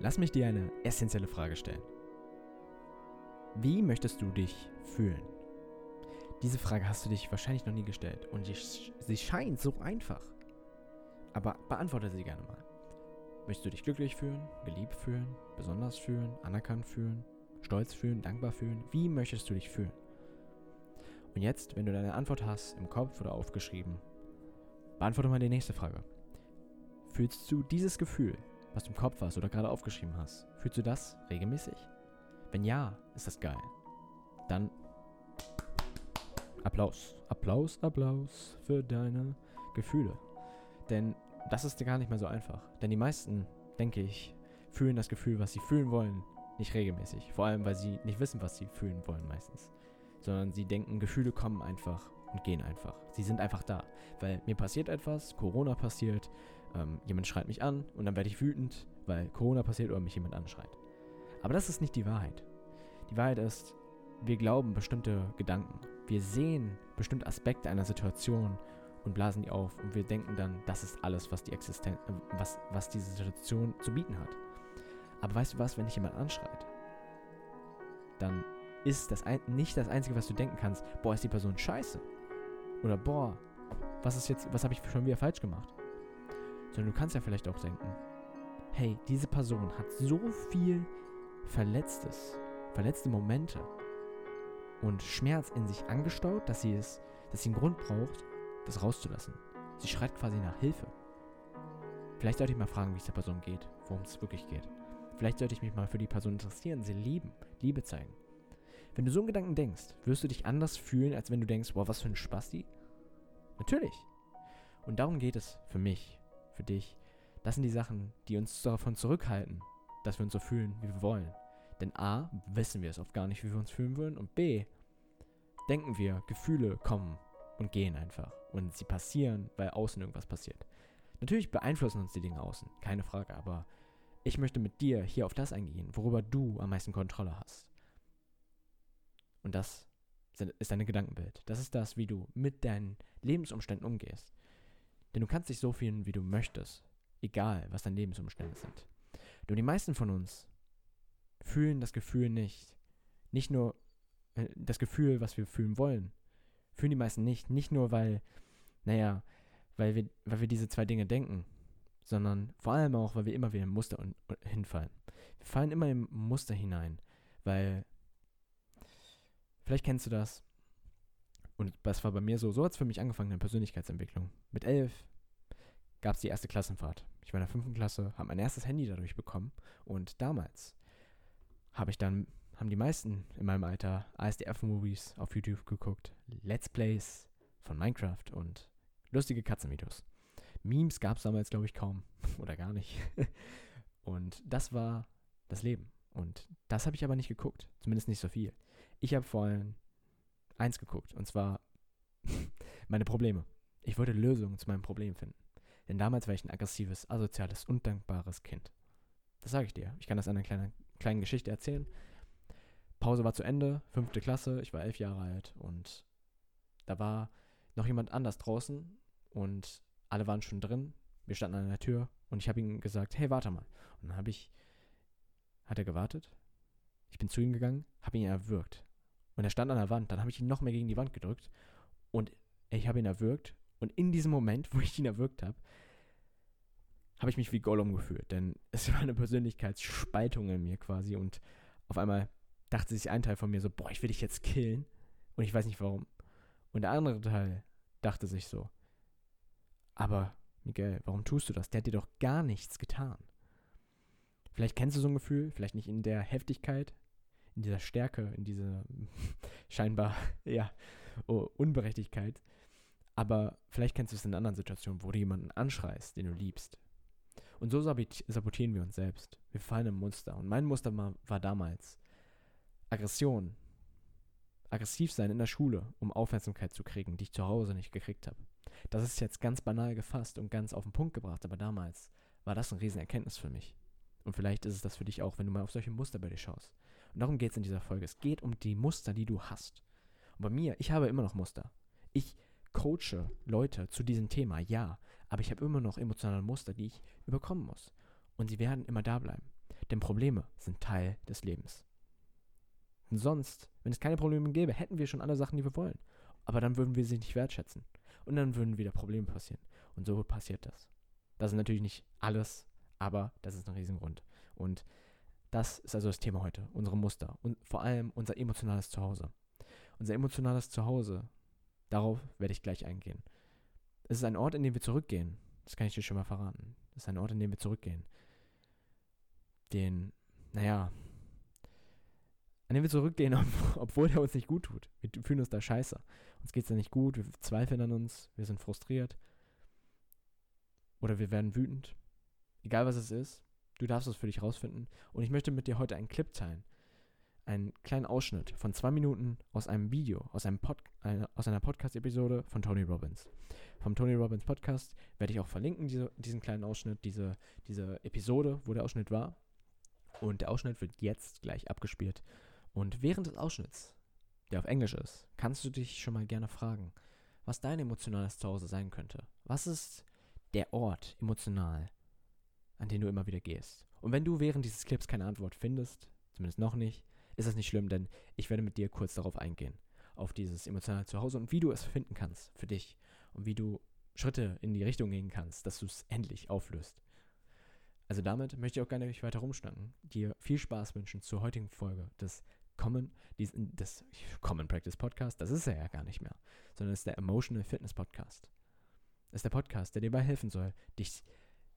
lass mich dir eine essentielle Frage stellen. Wie möchtest du dich fühlen? Diese Frage hast du dich wahrscheinlich noch nie gestellt und sie scheint so einfach. Aber beantworte sie gerne mal. Möchtest du dich glücklich fühlen, geliebt fühlen, besonders fühlen, anerkannt fühlen, stolz fühlen, dankbar fühlen? Wie möchtest du dich fühlen? Und jetzt, wenn du deine Antwort hast, im Kopf oder aufgeschrieben, beantworte mal die nächste Frage. Fühlst du dieses Gefühl, was du im Kopf hast oder gerade aufgeschrieben hast, fühlst du das regelmäßig? Wenn ja, ist das geil. Dann Applaus, Applaus, Applaus für deine Gefühle. Denn das ist gar nicht mehr so einfach. Denn die meisten, denke ich, fühlen das Gefühl, was sie fühlen wollen, nicht regelmäßig. Vor allem, weil sie nicht wissen, was sie fühlen wollen meistens. Sondern sie denken, Gefühle kommen einfach und gehen einfach. Sie sind einfach da. Weil mir passiert etwas, Corona passiert, ähm, jemand schreit mich an und dann werde ich wütend, weil Corona passiert oder mich jemand anschreit. Aber das ist nicht die Wahrheit. Die Wahrheit ist, wir glauben bestimmte Gedanken. Wir sehen bestimmte Aspekte einer Situation und blasen die auf und wir denken dann, das ist alles, was die Existenz, äh, was, was diese Situation zu bieten hat. Aber weißt du was, wenn dich jemand anschreit, dann ist das nicht das Einzige, was du denken kannst, boah, ist die Person scheiße. Oder boah, was ist jetzt, was habe ich schon wieder falsch gemacht? Sondern du kannst ja vielleicht auch denken, hey, diese Person hat so viel Verletztes, verletzte Momente und Schmerz in sich angestaut, dass sie es, dass sie einen Grund braucht, das rauszulassen. Sie schreit quasi nach Hilfe. Vielleicht sollte ich mal fragen, wie es der Person geht, worum es wirklich geht. Vielleicht sollte ich mich mal für die Person interessieren, sie lieben, Liebe zeigen. Wenn du so einen Gedanken denkst, wirst du dich anders fühlen, als wenn du denkst, boah, was für ein Spasti? Natürlich. Und darum geht es für mich, für dich. Das sind die Sachen, die uns davon zurückhalten, dass wir uns so fühlen, wie wir wollen. Denn A, wissen wir es oft gar nicht, wie wir uns fühlen wollen. Und B, denken wir, Gefühle kommen und gehen einfach. Und sie passieren, weil außen irgendwas passiert. Natürlich beeinflussen uns die Dinge außen, keine Frage, aber ich möchte mit dir hier auf das eingehen, worüber du am meisten Kontrolle hast. Und das ist dein Gedankenbild. Das ist das, wie du mit deinen Lebensumständen umgehst. Denn du kannst dich so fühlen, wie du möchtest, egal was deine Lebensumstände sind. Nur die meisten von uns fühlen das Gefühl nicht. Nicht nur äh, das Gefühl, was wir fühlen wollen, fühlen die meisten nicht. Nicht nur, weil, naja, weil wir, weil wir diese zwei Dinge denken, sondern vor allem auch, weil wir immer wieder im Muster und, und hinfallen. Wir fallen immer im Muster hinein, weil vielleicht kennst du das. Und das war bei mir so, so hat es für mich angefangen in der Persönlichkeitsentwicklung. Mit elf gab es die erste Klassenfahrt. Ich war in der fünften Klasse, habe mein erstes Handy dadurch bekommen und damals habe ich dann, haben die meisten in meinem Alter ASDF-Movies auf YouTube geguckt, Let's Plays von Minecraft und lustige Katzenvideos. Memes gab es damals, glaube ich, kaum oder gar nicht. und das war das Leben. Und das habe ich aber nicht geguckt, zumindest nicht so viel. Ich habe vor allem eins geguckt, und zwar meine Probleme. Ich wollte Lösungen zu meinem Problem finden. Denn damals war ich ein aggressives, asoziales, undankbares Kind. Das sage ich dir. Ich kann das an einer kleinen, kleinen Geschichte erzählen. Pause war zu Ende, fünfte Klasse, ich war elf Jahre alt und da war noch jemand anders draußen und alle waren schon drin. Wir standen an der Tür und ich habe ihm gesagt, hey, warte mal. Und dann habe ich, hat er gewartet. Ich bin zu ihm gegangen, habe ihn erwürgt. Und er stand an der Wand. Dann habe ich ihn noch mehr gegen die Wand gedrückt und ich habe ihn erwürgt. Und in diesem Moment, wo ich ihn erwürgt habe, habe ich mich wie Gollum gefühlt, denn es war eine Persönlichkeitsspaltung in mir quasi und auf einmal dachte sich ein Teil von mir so, boah, ich will dich jetzt killen und ich weiß nicht warum. Und der andere Teil dachte sich so, aber Miguel, warum tust du das? Der hat dir doch gar nichts getan. Vielleicht kennst du so ein Gefühl, vielleicht nicht in der Heftigkeit, in dieser Stärke, in dieser scheinbar, ja, oh, Unberechtigkeit, aber vielleicht kennst du es in anderen Situationen, wo du jemanden anschreist, den du liebst, und so sabotieren wir uns selbst. Wir fallen im Muster. Und mein Muster war damals Aggression. Aggressiv sein in der Schule, um Aufmerksamkeit zu kriegen, die ich zu Hause nicht gekriegt habe. Das ist jetzt ganz banal gefasst und ganz auf den Punkt gebracht, aber damals war das ein Riesenerkenntnis für mich. Und vielleicht ist es das für dich auch, wenn du mal auf solche Muster bei dir schaust. Und darum geht es in dieser Folge. Es geht um die Muster, die du hast. Und bei mir, ich habe immer noch Muster. Ich coache Leute zu diesem Thema, ja, aber ich habe immer noch emotionale Muster, die ich überkommen muss. Und sie werden immer da bleiben. Denn Probleme sind Teil des Lebens. Und sonst, wenn es keine Probleme gäbe, hätten wir schon alle Sachen, die wir wollen. Aber dann würden wir sie nicht wertschätzen. Und dann würden wieder Probleme passieren. Und so passiert das. Das ist natürlich nicht alles, aber das ist ein Riesengrund. Und das ist also das Thema heute, unsere Muster und vor allem unser emotionales Zuhause. Unser emotionales Zuhause, darauf werde ich gleich eingehen. Es ist ein Ort, in den wir zurückgehen. Das kann ich dir schon mal verraten. Es ist ein Ort, in den wir zurückgehen. Den, naja, an den wir zurückgehen, obwohl der uns nicht gut tut. Wir fühlen uns da scheiße. Uns geht es da nicht gut, wir zweifeln an uns, wir sind frustriert. Oder wir werden wütend. Egal was es ist, du darfst es für dich rausfinden. Und ich möchte mit dir heute einen Clip teilen. Einen kleinen Ausschnitt von zwei Minuten aus einem Video, aus, einem Pod, eine, aus einer Podcast-Episode von Tony Robbins. Vom Tony Robbins Podcast werde ich auch verlinken, diese, diesen kleinen Ausschnitt, diese, diese Episode, wo der Ausschnitt war. Und der Ausschnitt wird jetzt gleich abgespielt. Und während des Ausschnitts, der auf Englisch ist, kannst du dich schon mal gerne fragen, was dein emotionales Zuhause sein könnte. Was ist der Ort emotional, an den du immer wieder gehst? Und wenn du während dieses Clips keine Antwort findest, zumindest noch nicht, ist das nicht schlimm, denn ich werde mit dir kurz darauf eingehen, auf dieses emotionale Zuhause und wie du es finden kannst für dich und wie du Schritte in die Richtung gehen kannst, dass du es endlich auflöst. Also damit möchte ich auch gar nicht weiter rumschnacken. Dir viel Spaß wünschen zur heutigen Folge des Common, des Common Practice Podcast. Das ist er ja gar nicht mehr, sondern es ist der Emotional Fitness Podcast. Das ist der Podcast, der dir dabei helfen soll, dich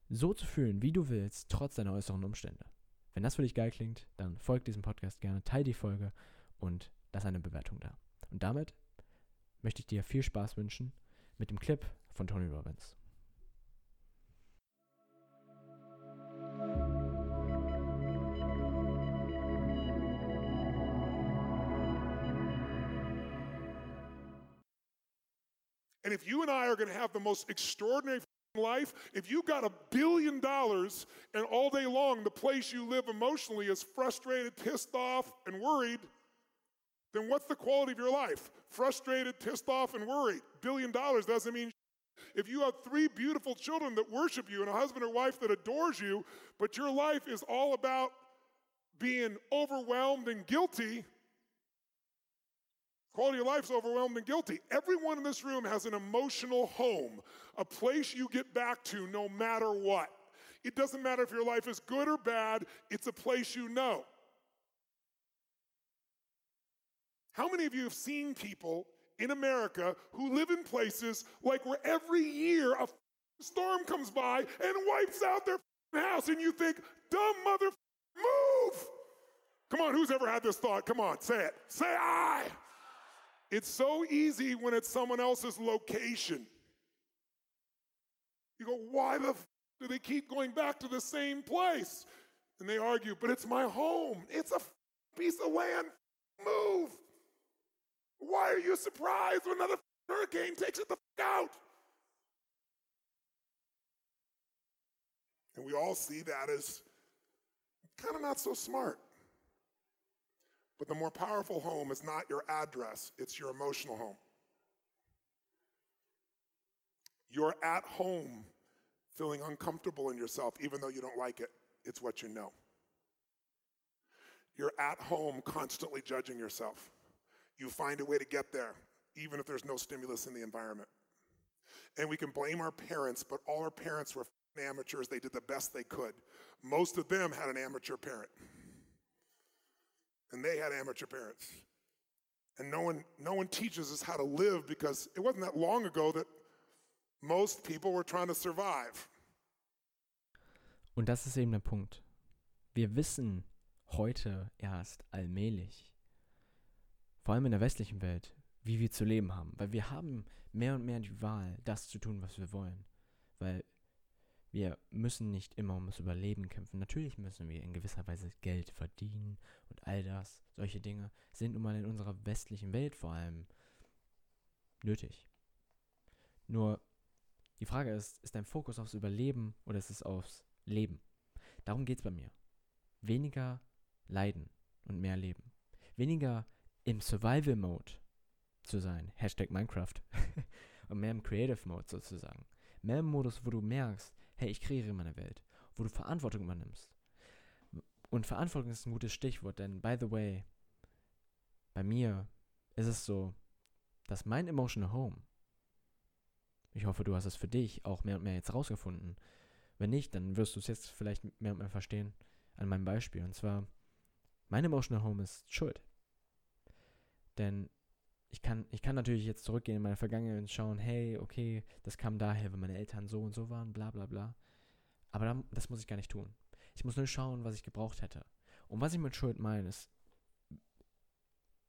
so zu fühlen, wie du willst, trotz deiner äußeren Umstände. Wenn das für dich geil klingt, dann folg diesem Podcast gerne, teile die Folge und lass eine Bewertung da. Und damit möchte ich dir viel Spaß wünschen mit dem Clip von Tony Robbins. And if you and I are going to have the most extraordinary life, if you got a billion dollars and all day long the place you live emotionally is frustrated, pissed off, and worried, then what's the quality of your life? Frustrated, pissed off, and worried. Billion dollars doesn't mean if you have three beautiful children that worship you and a husband or wife that adores you, but your life is all about being overwhelmed and guilty, Quality of life is overwhelmed and guilty. Everyone in this room has an emotional home, a place you get back to no matter what. It doesn't matter if your life is good or bad, it's a place you know. How many of you have seen people in America who live in places like where every year a storm comes by and wipes out their house, and you think, dumb mother, move? Come on, who's ever had this thought? Come on, say it. Say I. It's so easy when it's someone else's location. You go, why the f- do they keep going back to the same place? And they argue, but it's my home. It's a f- piece of land. Move. Why are you surprised when another f- hurricane takes it the f- out? And we all see that as kind of not so smart. But the more powerful home is not your address, it's your emotional home. You're at home feeling uncomfortable in yourself, even though you don't like it. It's what you know. You're at home constantly judging yourself. You find a way to get there, even if there's no stimulus in the environment. And we can blame our parents, but all our parents were amateurs. They did the best they could. Most of them had an amateur parent and they had amateur parents. And no one, no one teaches us how to live because it wasn't that long ago that most people were trying to survive. Und das ist eben der Punkt. Wir wissen heute erst allmählich, vor allem in der westlichen Welt, wie wir zu leben haben. Weil wir haben mehr und mehr die Wahl, das zu tun, was wir wollen. Weil wir müssen nicht immer ums Überleben kämpfen. Natürlich müssen wir in gewisser Weise Geld verdienen und all das. Solche Dinge sind nun mal in unserer westlichen Welt vor allem nötig. Nur die Frage ist, ist dein Fokus aufs Überleben oder ist es aufs Leben? Darum geht es bei mir. Weniger leiden und mehr leben. Weniger im Survival Mode zu sein. Hashtag Minecraft. und mehr im Creative Mode sozusagen. Mehr im Modus, wo du merkst, hey, ich kreiere meine Welt, wo du Verantwortung übernimmst. Und Verantwortung ist ein gutes Stichwort, denn by the way, bei mir ist es so, dass mein Emotional Home, ich hoffe, du hast es für dich auch mehr und mehr jetzt rausgefunden. Wenn nicht, dann wirst du es jetzt vielleicht mehr und mehr verstehen an meinem Beispiel. Und zwar, mein Emotional Home ist Schuld. Denn ich kann, ich kann natürlich jetzt zurückgehen in meine Vergangenheit und schauen, hey, okay, das kam daher, wenn meine Eltern so und so waren, bla bla bla. Aber dann, das muss ich gar nicht tun. Ich muss nur schauen, was ich gebraucht hätte. Und was ich mit Schuld meine, ist,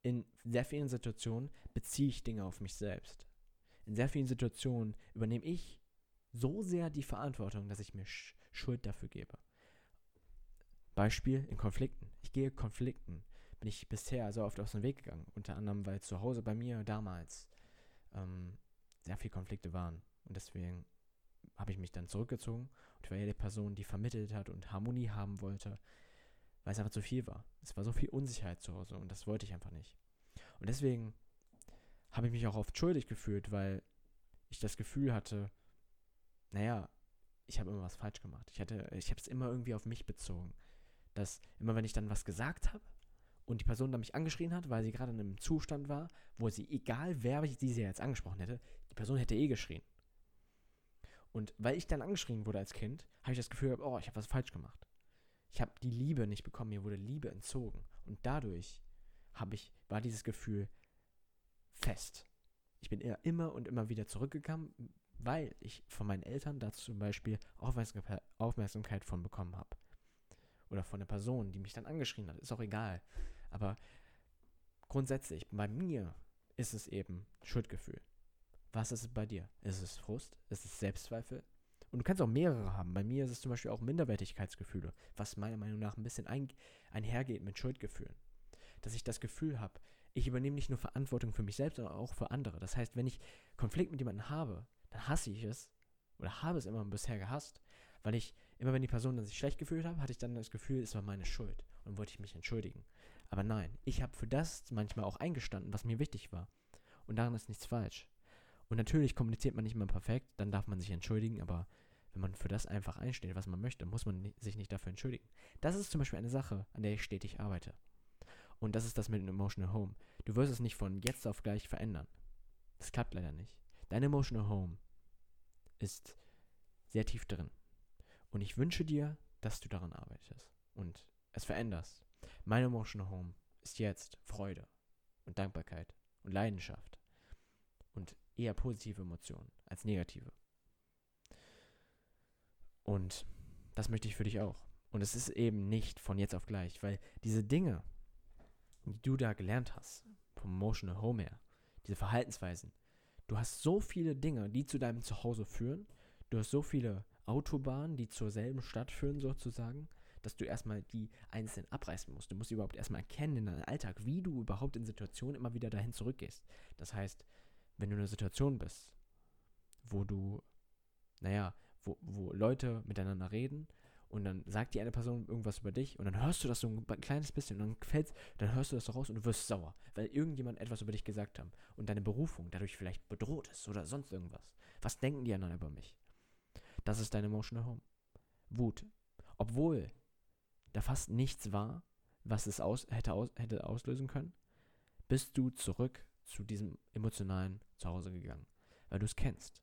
in sehr vielen Situationen beziehe ich Dinge auf mich selbst. In sehr vielen Situationen übernehme ich so sehr die Verantwortung, dass ich mir Sch Schuld dafür gebe. Beispiel in Konflikten. Ich gehe Konflikten. Bin ich bisher so oft aus dem Weg gegangen. Unter anderem, weil zu Hause bei mir damals ähm, sehr viele Konflikte waren. Und deswegen habe ich mich dann zurückgezogen und ich war ja die Person, die vermittelt hat und Harmonie haben wollte, weil es einfach zu viel war. Es war so viel Unsicherheit zu Hause und das wollte ich einfach nicht. Und deswegen habe ich mich auch oft schuldig gefühlt, weil ich das Gefühl hatte, naja, ich habe immer was falsch gemacht. Ich ich habe es immer irgendwie auf mich bezogen. Dass immer wenn ich dann was gesagt habe und die Person dann mich angeschrien hat, weil sie gerade in einem Zustand war, wo sie, egal wer sie jetzt angesprochen hätte, die Person hätte eh geschrien. Und weil ich dann angeschrien wurde als Kind, habe ich das Gefühl, oh, ich habe was falsch gemacht. Ich habe die Liebe nicht bekommen, mir wurde Liebe entzogen. Und dadurch ich, war dieses Gefühl fest. Ich bin immer und immer wieder zurückgekommen, weil ich von meinen Eltern da zum Beispiel Aufmerksamkeit, Aufmerksamkeit von bekommen habe. Oder von der Person, die mich dann angeschrien hat. Ist auch egal. Aber grundsätzlich, bei mir ist es eben Schuldgefühl. Was ist es bei dir? Ist es Frust? Ist es Selbstzweifel? Und du kannst auch mehrere haben. Bei mir ist es zum Beispiel auch Minderwertigkeitsgefühle, was meiner Meinung nach ein bisschen ein, einhergeht mit Schuldgefühlen. Dass ich das Gefühl habe, ich übernehme nicht nur Verantwortung für mich selbst, sondern auch für andere. Das heißt, wenn ich Konflikt mit jemandem habe, dann hasse ich es oder habe es immer bisher gehasst, weil ich immer, wenn die Person dann sich schlecht gefühlt hat, hatte ich dann das Gefühl, es war meine Schuld und wollte ich mich entschuldigen. Aber nein, ich habe für das manchmal auch eingestanden, was mir wichtig war. Und daran ist nichts falsch. Und natürlich kommuniziert man nicht immer perfekt, dann darf man sich entschuldigen, aber wenn man für das einfach einsteht, was man möchte, muss man sich nicht dafür entschuldigen. Das ist zum Beispiel eine Sache, an der ich stetig arbeite. Und das ist das mit dem Emotional Home. Du wirst es nicht von jetzt auf gleich verändern. Das klappt leider nicht. Dein Emotional Home ist sehr tief drin. Und ich wünsche dir, dass du daran arbeitest und es veränderst. Mein Emotional Home ist jetzt Freude und Dankbarkeit und Leidenschaft und eher positive Emotionen als negative. Und das möchte ich für dich auch. Und es ist eben nicht von jetzt auf gleich, weil diese Dinge, die du da gelernt hast, vom Emotional Home her, diese Verhaltensweisen, du hast so viele Dinge, die zu deinem Zuhause führen, du hast so viele Autobahnen, die zur selben Stadt führen sozusagen, dass du erstmal die einzeln abreißen musst. Du musst überhaupt erstmal erkennen in deinem Alltag, wie du überhaupt in Situationen immer wieder dahin zurückgehst. Das heißt, wenn du in einer Situation bist, wo du, naja, wo, wo Leute miteinander reden und dann sagt die eine Person irgendwas über dich und dann hörst du das so ein kleines bisschen und dann fällt, dann hörst du das so raus und du wirst sauer, weil irgendjemand etwas über dich gesagt hat und deine Berufung dadurch vielleicht bedroht ist oder sonst irgendwas. Was denken die anderen über mich? Das ist dein Emotional Home. Wut. Obwohl da fast nichts war, was es aus, hätte, aus, hätte auslösen können, bist du zurück zu diesem emotionalen Zuhause gegangen, weil du es kennst.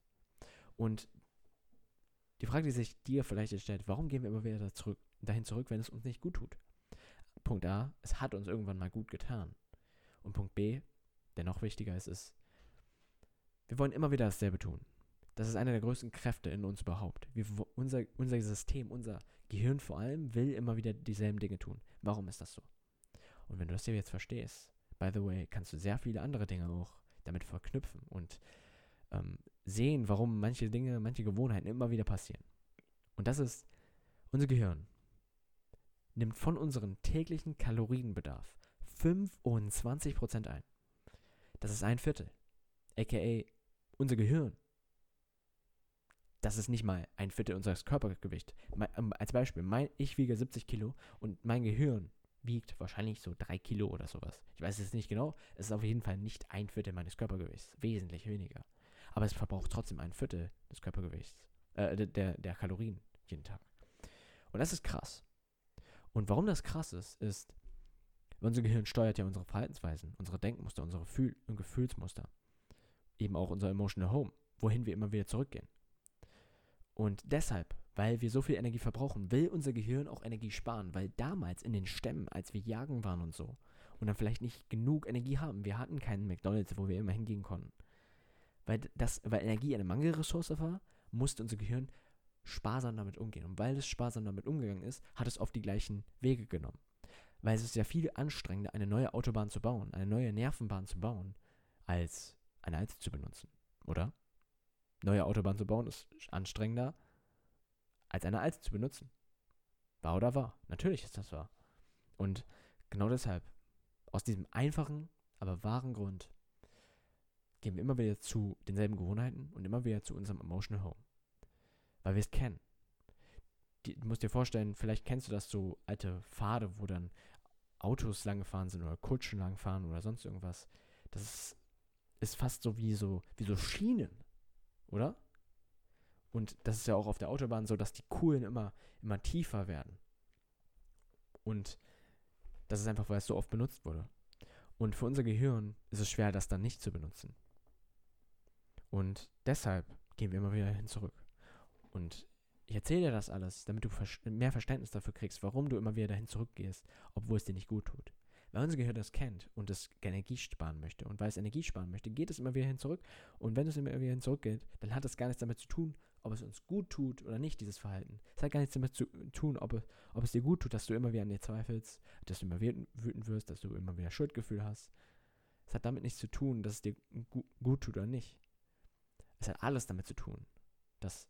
Und die Frage, die sich dir vielleicht jetzt stellt, warum gehen wir immer wieder da zurück, dahin zurück, wenn es uns nicht gut tut? Punkt A, es hat uns irgendwann mal gut getan. Und Punkt B, der noch wichtiger ist, ist, wir wollen immer wieder dasselbe tun. Das ist einer der größten Kräfte in uns überhaupt. Wir, unser, unser System, unser Gehirn vor allem, will immer wieder dieselben Dinge tun. Warum ist das so? Und wenn du das hier jetzt verstehst, by the way, kannst du sehr viele andere Dinge auch damit verknüpfen und ähm, sehen, warum manche Dinge, manche Gewohnheiten immer wieder passieren. Und das ist, unser Gehirn nimmt von unserem täglichen Kalorienbedarf 25% ein. Das ist ein Viertel. AKA unser Gehirn. Das ist nicht mal ein Viertel unseres Körpergewichts. Ähm, als Beispiel, mein, ich wiege 70 Kilo und mein Gehirn wiegt wahrscheinlich so drei Kilo oder sowas. Ich weiß es nicht genau. Es ist auf jeden Fall nicht ein Viertel meines Körpergewichts. Wesentlich weniger. Aber es verbraucht trotzdem ein Viertel des Körpergewichts. Äh, der, der Kalorien jeden Tag. Und das ist krass. Und warum das krass ist, ist, unser Gehirn steuert ja unsere Verhaltensweisen, unsere Denkmuster, unsere Fühl und Gefühlsmuster. Eben auch unser Emotional Home, wohin wir immer wieder zurückgehen. Und deshalb, weil wir so viel Energie verbrauchen, will unser Gehirn auch Energie sparen, weil damals in den Stämmen, als wir jagen waren und so, und dann vielleicht nicht genug Energie haben, wir hatten keinen McDonalds, wo wir immer hingehen konnten. Weil, das, weil Energie eine Mangelressource war, musste unser Gehirn sparsam damit umgehen. Und weil es sparsam damit umgegangen ist, hat es auf die gleichen Wege genommen. Weil es ist ja viel anstrengender, eine neue Autobahn zu bauen, eine neue Nervenbahn zu bauen, als eine alte zu benutzen, oder? Neue Autobahn zu bauen ist anstrengender, als eine alte zu benutzen. War oder war? Natürlich ist das wahr. Und genau deshalb, aus diesem einfachen, aber wahren Grund, gehen wir immer wieder zu denselben Gewohnheiten und immer wieder zu unserem Emotional Home. Weil wir es kennen. Die, du musst dir vorstellen, vielleicht kennst du das so alte Pfade, wo dann Autos lang gefahren sind oder Kutschen lang fahren oder sonst irgendwas. Das ist, ist fast so wie so, wie so Schienen, oder? Und das ist ja auch auf der Autobahn so, dass die Kuhlen immer, immer tiefer werden. Und das ist einfach, weil es so oft benutzt wurde. Und für unser Gehirn ist es schwer, das dann nicht zu benutzen. Und deshalb gehen wir immer wieder hin zurück. Und ich erzähle dir das alles, damit du mehr Verständnis dafür kriegst, warum du immer wieder dahin zurückgehst, obwohl es dir nicht gut tut. Weil unser Gehirn das kennt und es Energie sparen möchte. Und weil es Energie sparen möchte, geht es immer wieder hin zurück. Und wenn es immer wieder hin zurückgeht, dann hat es gar nichts damit zu tun, ob es uns gut tut oder nicht, dieses Verhalten. Es hat gar nichts damit zu tun, ob, ob es dir gut tut, dass du immer wieder an dir zweifelst, dass du immer wütend wirst, dass du immer wieder Schuldgefühl hast. Es hat damit nichts zu tun, dass es dir gut tut oder nicht. Es hat alles damit zu tun, dass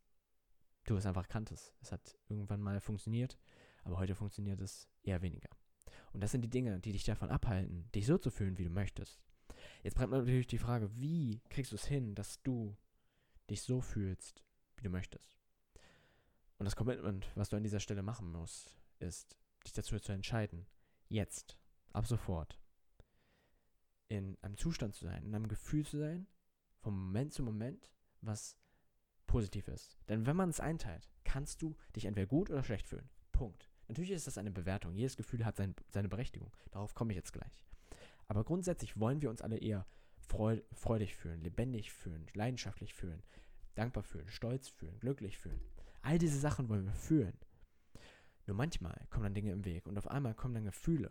du es einfach kanntest. Es hat irgendwann mal funktioniert, aber heute funktioniert es eher weniger. Und das sind die Dinge, die dich davon abhalten, dich so zu fühlen, wie du möchtest. Jetzt bleibt natürlich die Frage, wie kriegst du es hin, dass du dich so fühlst, wie du möchtest? Und das Commitment, was du an dieser Stelle machen musst, ist, dich dazu zu entscheiden, jetzt, ab sofort, in einem Zustand zu sein, in einem Gefühl zu sein, vom Moment zu Moment, was positiv ist. Denn wenn man es einteilt, kannst du dich entweder gut oder schlecht fühlen. Punkt. Natürlich ist das eine Bewertung. Jedes Gefühl hat sein, seine Berechtigung. Darauf komme ich jetzt gleich. Aber grundsätzlich wollen wir uns alle eher freudig fühlen, lebendig fühlen, leidenschaftlich fühlen, dankbar fühlen, stolz fühlen, glücklich fühlen. All diese Sachen wollen wir fühlen. Nur manchmal kommen dann Dinge im Weg und auf einmal kommen dann Gefühle,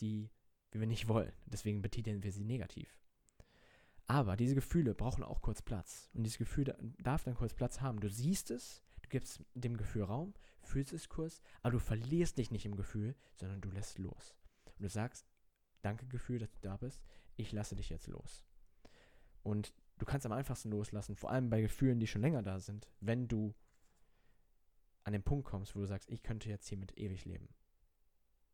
die wir nicht wollen. Deswegen betiteln wir sie negativ. Aber diese Gefühle brauchen auch kurz Platz. Und dieses Gefühl darf dann kurz Platz haben. Du siehst es, du gibst dem Gefühl Raum, fühlst es kurz, aber du verlierst dich nicht im Gefühl, sondern du lässt los. Und du sagst, danke Gefühl, dass du da bist, ich lasse dich jetzt los. Und du kannst am einfachsten loslassen, vor allem bei Gefühlen, die schon länger da sind, wenn du an den Punkt kommst, wo du sagst, ich könnte jetzt hiermit ewig leben.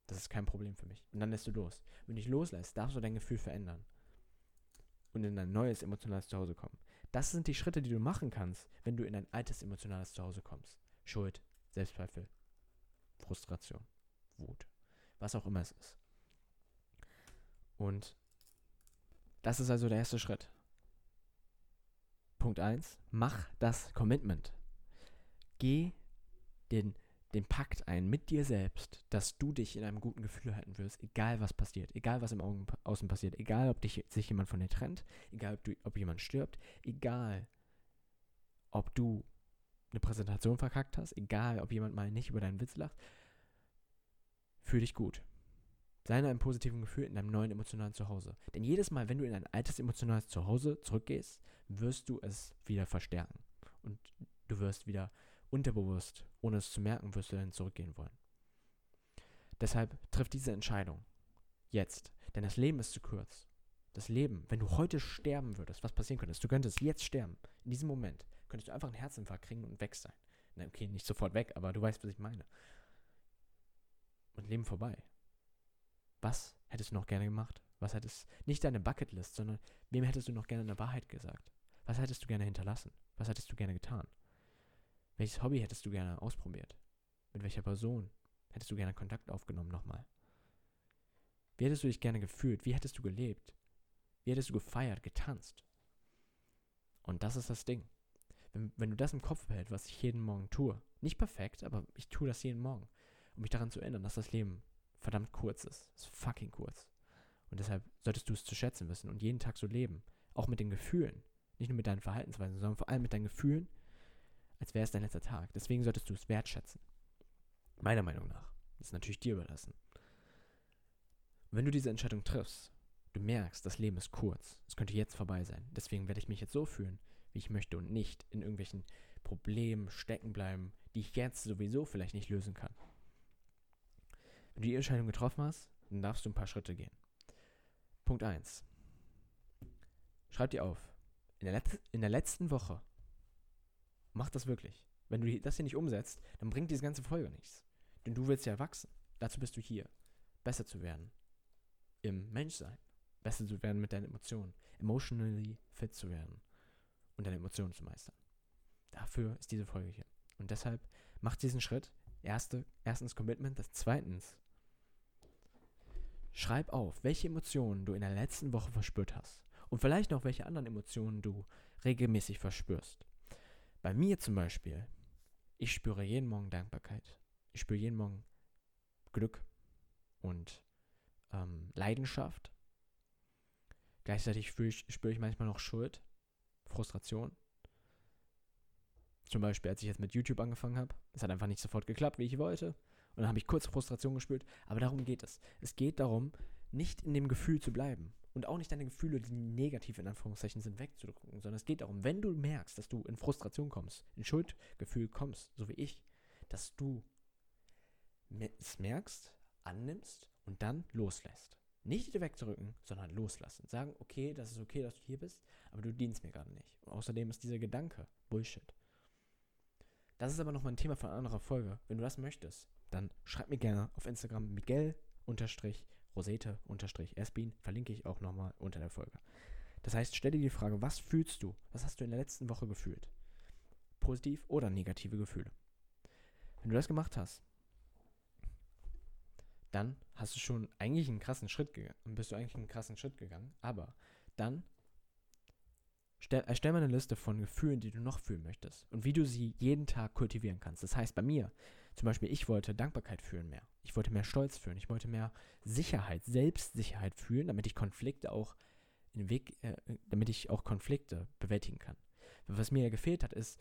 Das ist kein Problem für mich. Und dann lässt du los. Wenn du dich loslässt, darfst du dein Gefühl verändern und in ein neues emotionales Zuhause kommen. Das sind die Schritte, die du machen kannst, wenn du in ein altes emotionales Zuhause kommst. Schuld, Selbstzweifel, Frustration, Wut, was auch immer es ist. Und das ist also der erste Schritt. Punkt 1, mach das Commitment. Geh den den Pakt ein mit dir selbst, dass du dich in einem guten Gefühl halten wirst, egal was passiert, egal was im Außen passiert, egal ob dich, sich jemand von dir trennt, egal ob, du, ob jemand stirbt, egal ob du eine Präsentation verkackt hast, egal ob jemand mal nicht über deinen Witz lacht, fühl dich gut. Sei in einem positiven Gefühl in einem neuen emotionalen Zuhause. Denn jedes Mal, wenn du in ein altes emotionales Zuhause zurückgehst, wirst du es wieder verstärken. Und du wirst wieder unterbewusst, ohne es zu merken, wirst du dann zurückgehen wollen. Deshalb triff diese Entscheidung. Jetzt. Denn das Leben ist zu kurz. Das Leben, wenn du heute sterben würdest, was passieren könnte, du könntest jetzt sterben. In diesem Moment könntest du einfach einen Herzinfarkt kriegen und weg sein. Na, okay, nicht sofort weg, aber du weißt, was ich meine. Und Leben vorbei. Was hättest du noch gerne gemacht? Was hättest, nicht deine Bucketlist, sondern wem hättest du noch gerne eine Wahrheit gesagt? Was hättest du gerne hinterlassen? Was hättest du gerne getan? Welches Hobby hättest du gerne ausprobiert? Mit welcher Person hättest du gerne Kontakt aufgenommen nochmal? Wie hättest du dich gerne gefühlt? Wie hättest du gelebt? Wie hättest du gefeiert, getanzt? Und das ist das Ding. Wenn, wenn du das im Kopf behältst, was ich jeden Morgen tue, nicht perfekt, aber ich tue das jeden Morgen. Um mich daran zu erinnern, dass das Leben verdammt kurz ist. Es ist fucking kurz. Und deshalb solltest du es zu schätzen wissen und jeden Tag so leben. Auch mit den Gefühlen. Nicht nur mit deinen Verhaltensweisen, sondern vor allem mit deinen Gefühlen, als wäre es dein letzter Tag. Deswegen solltest du es wertschätzen. Meiner Meinung nach. Das ist natürlich dir überlassen. Wenn du diese Entscheidung triffst, du merkst, das Leben ist kurz. Es könnte jetzt vorbei sein. Deswegen werde ich mich jetzt so fühlen, wie ich möchte und nicht in irgendwelchen Problemen stecken bleiben, die ich jetzt sowieso vielleicht nicht lösen kann. Wenn du die Entscheidung getroffen hast, dann darfst du ein paar Schritte gehen. Punkt 1. Schreib dir auf. In der, in der letzten Woche. Mach das wirklich. Wenn du das hier nicht umsetzt, dann bringt diese ganze Folge nichts. Denn du willst ja wachsen. Dazu bist du hier. Besser zu werden. Im Menschsein. Besser zu werden mit deinen Emotionen. Emotionally fit zu werden. Und deine Emotionen zu meistern. Dafür ist diese Folge hier. Und deshalb mach diesen Schritt. Erste, erstens Commitment. Das zweitens. Schreib auf, welche Emotionen du in der letzten Woche verspürt hast. Und vielleicht noch welche anderen Emotionen du regelmäßig verspürst. Bei mir zum Beispiel, ich spüre jeden Morgen Dankbarkeit. Ich spüre jeden Morgen Glück und ähm, Leidenschaft. Gleichzeitig spüre ich, spüre ich manchmal noch Schuld, Frustration. Zum Beispiel, als ich jetzt mit YouTube angefangen habe. Es hat einfach nicht sofort geklappt, wie ich wollte. Und dann habe ich kurz Frustration gespürt. Aber darum geht es. Es geht darum, nicht in dem Gefühl zu bleiben. Und auch nicht deine Gefühle, die negativ in Anführungszeichen sind, wegzudrücken. Sondern es geht darum, wenn du merkst, dass du in Frustration kommst, in Schuldgefühl kommst, so wie ich, dass du es merkst, annimmst und dann loslässt. Nicht wieder wegzurücken, sondern loslassen. Sagen, okay, das ist okay, dass du hier bist, aber du dienst mir gerade nicht. Und außerdem ist dieser Gedanke Bullshit. Das ist aber nochmal ein Thema für eine andere Folge. Wenn du das möchtest, dann schreib mir gerne auf Instagram Miguel-Rosete-Espin. Verlinke ich auch nochmal unter der Folge. Das heißt, stell dir die Frage, was fühlst du? Was hast du in der letzten Woche gefühlt? Positiv oder negative Gefühle? Wenn du das gemacht hast, dann hast du schon eigentlich einen krassen Schritt gegangen, bist du eigentlich einen krassen Schritt gegangen, aber dann stell, erstell mal eine Liste von Gefühlen, die du noch fühlen möchtest und wie du sie jeden Tag kultivieren kannst. Das heißt, bei mir, zum Beispiel, ich wollte Dankbarkeit fühlen mehr. Ich wollte mehr Stolz fühlen. Ich wollte mehr Sicherheit, Selbstsicherheit fühlen, damit ich Konflikte auch in Weg, äh, damit ich auch Konflikte bewältigen kann. Was mir ja gefehlt hat, ist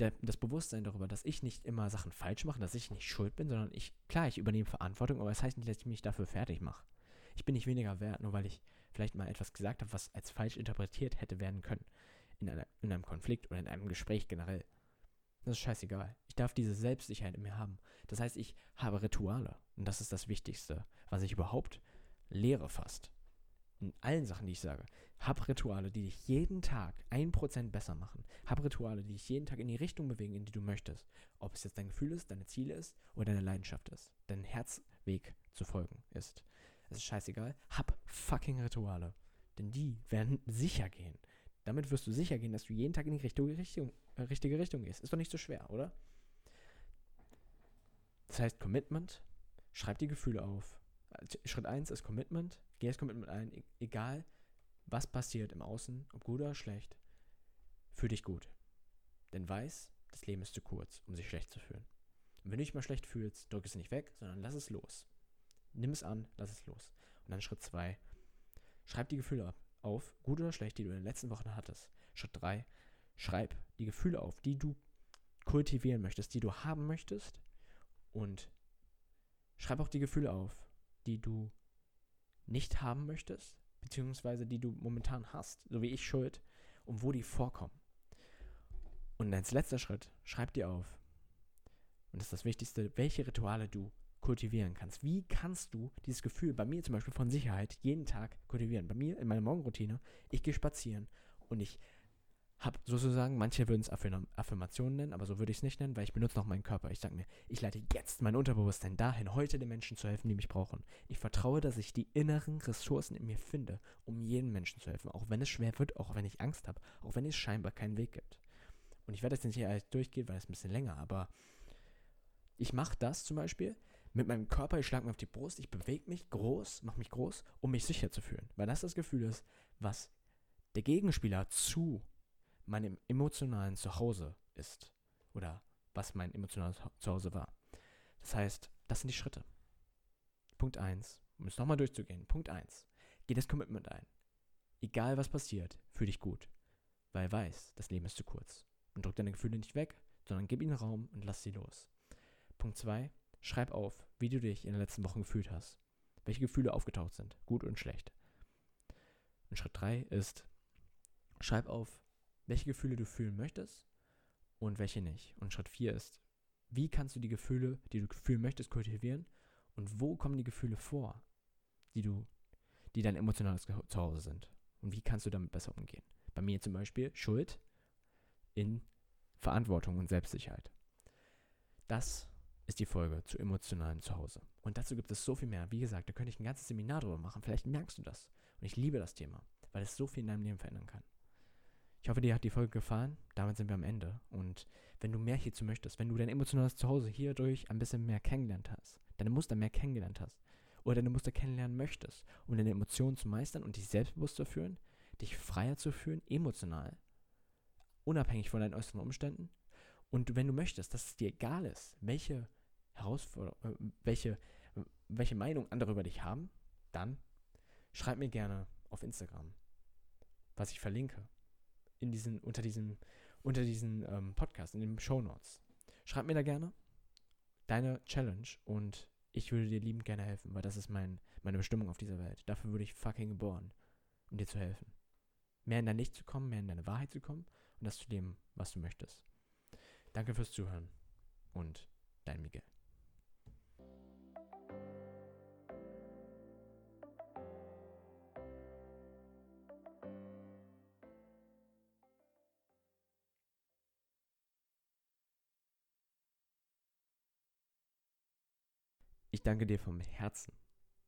der, das Bewusstsein darüber, dass ich nicht immer Sachen falsch mache, dass ich nicht schuld bin, sondern ich, klar, ich übernehme Verantwortung, aber das heißt nicht, dass ich mich dafür fertig mache. Ich bin nicht weniger wert, nur weil ich vielleicht mal etwas gesagt habe, was als falsch interpretiert hätte werden können. In, einer, in einem Konflikt oder in einem Gespräch generell. Das ist scheißegal. Ich darf diese Selbstsicherheit in mir haben. Das heißt, ich habe Rituale. Und das ist das Wichtigste, was ich überhaupt lehre fast in allen Sachen, die ich sage, hab Rituale, die dich jeden Tag ein Prozent besser machen. Hab Rituale, die dich jeden Tag in die Richtung bewegen, in die du möchtest. Ob es jetzt dein Gefühl ist, deine Ziele ist oder deine Leidenschaft ist. Dein Herzweg zu folgen ist. Es ist scheißegal. Hab fucking Rituale. Denn die werden sicher gehen. Damit wirst du sicher gehen, dass du jeden Tag in die richtige Richtung, äh, richtige Richtung gehst. Ist doch nicht so schwer, oder? Das heißt Commitment. Schreib die Gefühle auf. Schritt 1 ist Commitment. Geh das Commitment ein, e-, egal was passiert im Außen, ob gut oder schlecht, fühl dich gut. Denn weiß, das Leben ist zu kurz, um sich schlecht zu fühlen. Und wenn du dich mal schlecht fühlst, drück es nicht weg, sondern lass es los. Nimm es an, lass es los. Und dann Schritt 2, schreib die Gefühle auf, gut oder schlecht, die du in den letzten Wochen hattest. Schritt 3, schreib die Gefühle auf, die du kultivieren möchtest, die du haben möchtest. Und schreib auch die Gefühle auf, die du nicht haben möchtest, beziehungsweise die du momentan hast, so wie ich schuld, und wo die vorkommen. Und als letzter Schritt, schreib dir auf, und das ist das Wichtigste, welche Rituale du kultivieren kannst. Wie kannst du dieses Gefühl, bei mir zum Beispiel von Sicherheit, jeden Tag kultivieren? Bei mir in meiner Morgenroutine, ich gehe spazieren und ich habe sozusagen, manche würden es Affirmationen nennen, aber so würde ich es nicht nennen, weil ich benutze noch meinen Körper. Ich sage mir, ich leite jetzt mein Unterbewusstsein dahin, heute den Menschen zu helfen, die mich brauchen. Ich vertraue, dass ich die inneren Ressourcen in mir finde, um jedem Menschen zu helfen, auch wenn es schwer wird, auch wenn ich Angst habe, auch wenn es scheinbar keinen Weg gibt. Und ich werde jetzt nicht hier alles durchgehen, weil es ein bisschen länger, aber ich mache das zum Beispiel mit meinem Körper, ich schlage mir auf die Brust, ich bewege mich groß, mache mich groß, um mich sicher zu fühlen. Weil das das Gefühl ist, was der Gegenspieler zu meinem emotionalen Zuhause ist. Oder was mein emotionales Zuhause war. Das heißt, das sind die Schritte. Punkt 1, um es nochmal durchzugehen. Punkt 1, geh das Commitment ein. Egal was passiert, fühl dich gut. Weil weiß, das Leben ist zu kurz. Und drück deine Gefühle nicht weg, sondern gib ihnen Raum und lass sie los. Punkt 2, schreib auf, wie du dich in den letzten Wochen gefühlt hast. Welche Gefühle aufgetaucht sind, gut und schlecht. Und Schritt 3 ist, schreib auf, welche Gefühle du fühlen möchtest und welche nicht. Und Schritt 4 ist, wie kannst du die Gefühle, die du fühlen möchtest, kultivieren und wo kommen die Gefühle vor, die du, die dein emotionales Zuhause sind? Und wie kannst du damit besser umgehen? Bei mir zum Beispiel Schuld in Verantwortung und Selbstsicherheit. Das ist die Folge zu emotionalem Zuhause. Und dazu gibt es so viel mehr. Wie gesagt, da könnte ich ein ganzes Seminar drüber machen. Vielleicht merkst du das. Und ich liebe das Thema, weil es so viel in deinem Leben verändern kann. Ich hoffe, dir hat die Folge gefallen. Damit sind wir am Ende. Und wenn du mehr hierzu möchtest, wenn du dein emotionales Zuhause hierdurch ein bisschen mehr kennengelernt hast, deine Muster mehr kennengelernt hast, oder deine Muster kennenlernen möchtest, um deine Emotionen zu meistern und dich selbstbewusst zu fühlen, dich freier zu fühlen, emotional, unabhängig von deinen äußeren Umständen. Und wenn du möchtest, dass es dir egal ist, welche Herausforderung, äh, welche, welche Meinung andere über dich haben, dann schreib mir gerne auf Instagram, was ich verlinke, in diesen, unter diesem, unter diesen ähm, Podcast, in den Show Notes. Schreib mir da gerne deine Challenge und ich würde dir liebend gerne helfen, weil das ist mein, meine Bestimmung auf dieser Welt. Dafür wurde ich fucking geboren, um dir zu helfen. Mehr in dein Licht zu kommen, mehr in deine Wahrheit zu kommen und das zu leben, was du möchtest. Danke fürs Zuhören und dein Miguel. Ich danke dir vom Herzen,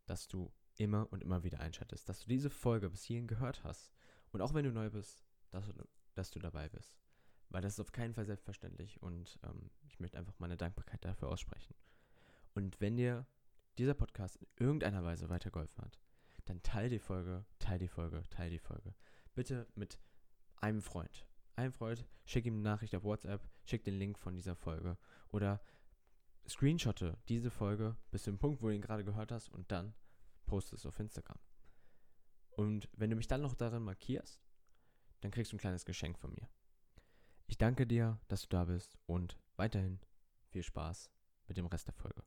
dass du immer und immer wieder einschaltest, dass du diese Folge bis hierhin gehört hast. Und auch wenn du neu bist, dass du, dass du dabei bist. Weil das ist auf keinen Fall selbstverständlich und ähm, ich möchte einfach meine Dankbarkeit dafür aussprechen. Und wenn dir dieser Podcast in irgendeiner Weise weitergeholfen hat, dann teile die Folge, teile die Folge, teile die Folge. Bitte mit einem Freund. Einem Freund, schick ihm eine Nachricht auf WhatsApp, schick den Link von dieser Folge oder screenshotte diese Folge bis zum Punkt, wo du ihn gerade gehört hast und dann poste es auf Instagram. Und wenn du mich dann noch darin markierst, dann kriegst du ein kleines Geschenk von mir. Ich danke dir, dass du da bist und weiterhin viel Spaß mit dem Rest der Folge.